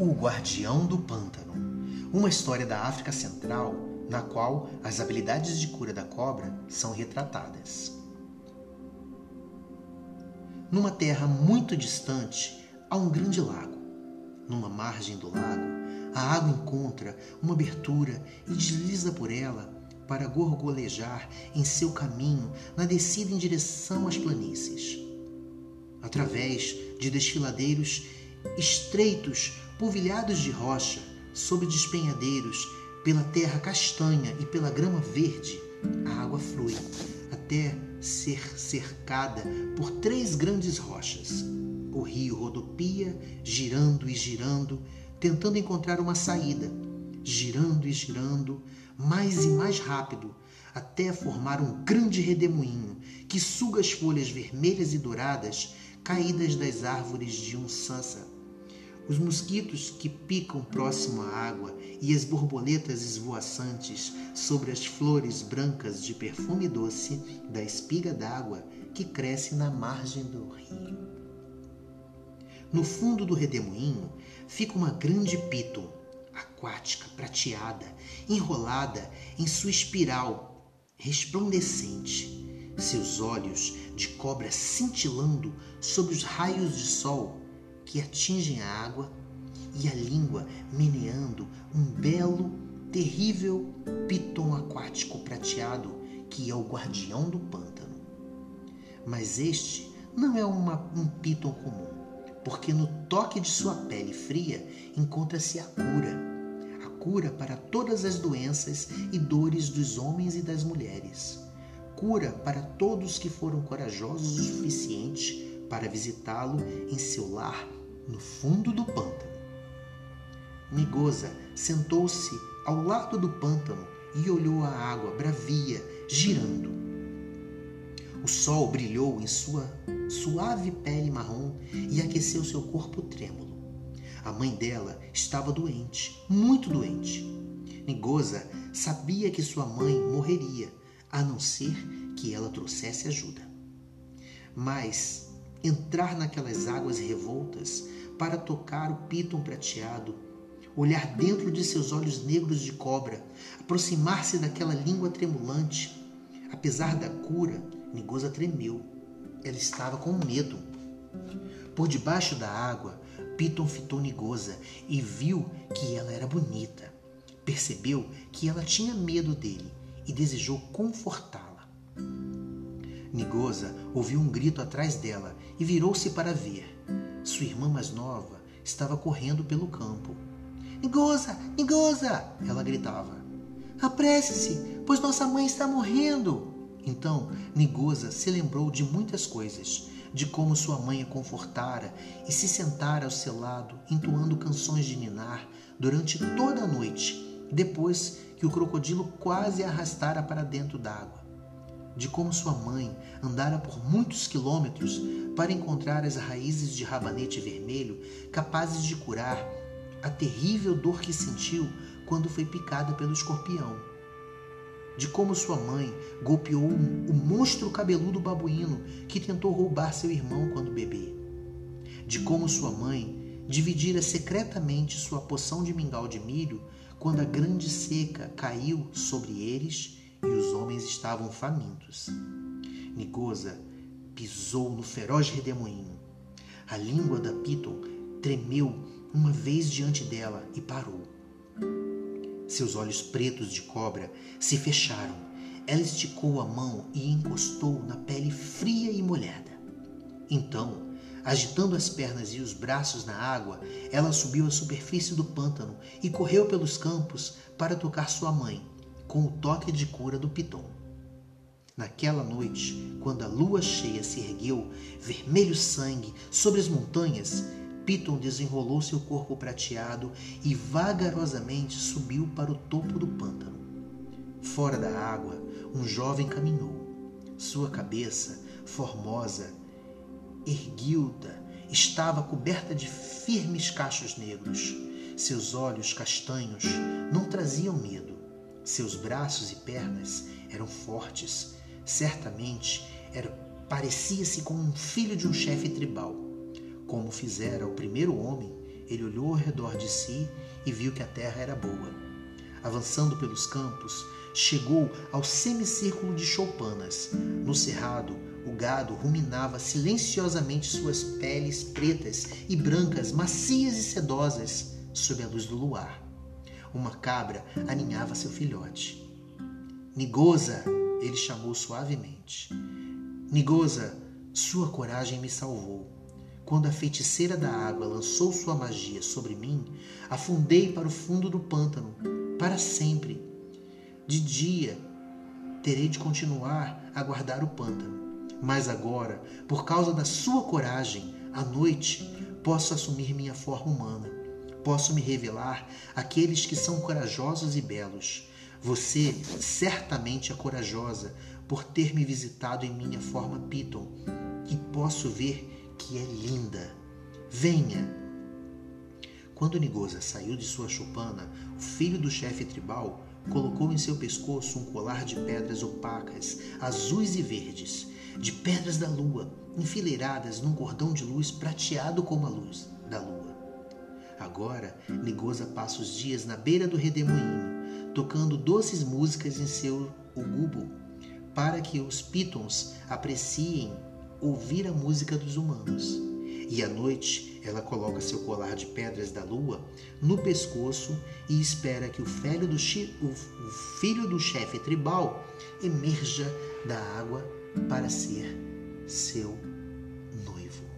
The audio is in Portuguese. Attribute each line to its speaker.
Speaker 1: O Guardião do Pântano, uma história da África Central na qual as habilidades de cura da cobra são retratadas. Numa terra muito distante há um grande lago. Numa margem do lago, a água encontra uma abertura e desliza por ela para gorgolejar em seu caminho na descida em direção às planícies. Através de desfiladeiros estreitos polvilhados de rocha, sob despenhadeiros, pela terra castanha e pela grama verde, a água flui até ser cercada por três grandes rochas. O rio rodopia, girando e girando, tentando encontrar uma saída, girando e girando, mais e mais rápido, até formar um grande redemoinho que suga as folhas vermelhas e douradas caídas das árvores de um sansa os mosquitos que picam próximo à água e as borboletas esvoaçantes sobre as flores brancas de perfume doce da espiga d'água que cresce na margem do rio. No fundo do redemoinho fica uma grande piton, aquática, prateada, enrolada em sua espiral resplandecente, seus olhos de cobra cintilando sob os raios de sol que atingem a água e a língua meneando um belo, terrível piton aquático prateado que é o guardião do pântano. Mas este não é uma, um piton comum, porque no toque de sua pele fria encontra-se a cura, a cura para todas as doenças e dores dos homens e das mulheres, cura para todos que foram corajosos o suficiente para visitá-lo em seu lar no fundo do pântano. Nigosa sentou-se ao lado do pântano e olhou a água bravia girando. O sol brilhou em sua suave pele marrom e aqueceu seu corpo trêmulo. A mãe dela estava doente, muito doente. Nigosa sabia que sua mãe morreria, a não ser que ela trouxesse ajuda. Mas entrar naquelas águas revoltas para tocar o píton prateado, olhar dentro de seus olhos negros de cobra, aproximar-se daquela língua tremulante. Apesar da cura, Nigosa tremeu. Ela estava com medo. Por debaixo da água, Piton fitou Nigosa e viu que ela era bonita. Percebeu que ela tinha medo dele e desejou confortá-la. Nigosa ouviu um grito atrás dela e virou-se para ver. Sua irmã mais nova estava correndo pelo campo. Nigosa, Nigosa! Ela gritava. Apresse-se, pois nossa mãe está morrendo. Então, Nigosa se lembrou de muitas coisas, de como sua mãe a confortara e se sentara ao seu lado, entoando canções de ninar durante toda a noite, depois que o crocodilo quase a arrastara para dentro d'água de como sua mãe andara por muitos quilômetros para encontrar as raízes de rabanete vermelho capazes de curar a terrível dor que sentiu quando foi picada pelo escorpião. De como sua mãe golpeou o monstro cabeludo babuíno que tentou roubar seu irmão quando bebê. De como sua mãe dividira secretamente sua poção de mingau de milho quando a grande seca caiu sobre eles e os homens estavam famintos. Nigosa pisou no feroz redemoinho. A língua da Piton tremeu uma vez diante dela e parou. Seus olhos pretos de cobra se fecharam. Ela esticou a mão e encostou na pele fria e molhada. Então, agitando as pernas e os braços na água, ela subiu à superfície do pântano e correu pelos campos para tocar sua mãe, com o toque de cura do Piton. Naquela noite, quando a lua cheia se ergueu, vermelho sangue, sobre as montanhas, Piton desenrolou seu corpo prateado e vagarosamente subiu para o topo do pântano. Fora da água, um jovem caminhou. Sua cabeça, formosa, erguida, estava coberta de firmes cachos negros. Seus olhos castanhos não traziam medo. Seus braços e pernas eram fortes. Certamente parecia-se com um filho de um chefe tribal. Como fizera o primeiro homem, ele olhou ao redor de si e viu que a terra era boa. Avançando pelos campos, chegou ao semicírculo de choupanas. No cerrado, o gado ruminava silenciosamente suas peles pretas e brancas, macias e sedosas, sob a luz do luar. Uma cabra aninhava seu filhote. Nigosa, ele chamou suavemente. Nigosa, sua coragem me salvou. Quando a feiticeira da água lançou sua magia sobre mim, afundei para o fundo do pântano, para sempre. De dia, terei de continuar a guardar o pântano. Mas agora, por causa da sua coragem, à noite, posso assumir minha forma humana. Posso me revelar àqueles que são corajosos e belos. Você certamente é corajosa por ter me visitado em minha forma Piton, e posso ver que é linda. Venha! Quando Nigosa saiu de sua chupana, o filho do chefe tribal colocou em seu pescoço um colar de pedras opacas, azuis e verdes, de pedras da lua, enfileiradas num cordão de luz prateado como a luz da lua. Agora, Nigosa passa os dias na beira do redemoinho, tocando doces músicas em seu ugubo, para que os pitons apreciem ouvir a música dos humanos. E à noite ela coloca seu colar de pedras da lua no pescoço e espera que o filho do, o filho do chefe tribal emerja da água para ser seu noivo.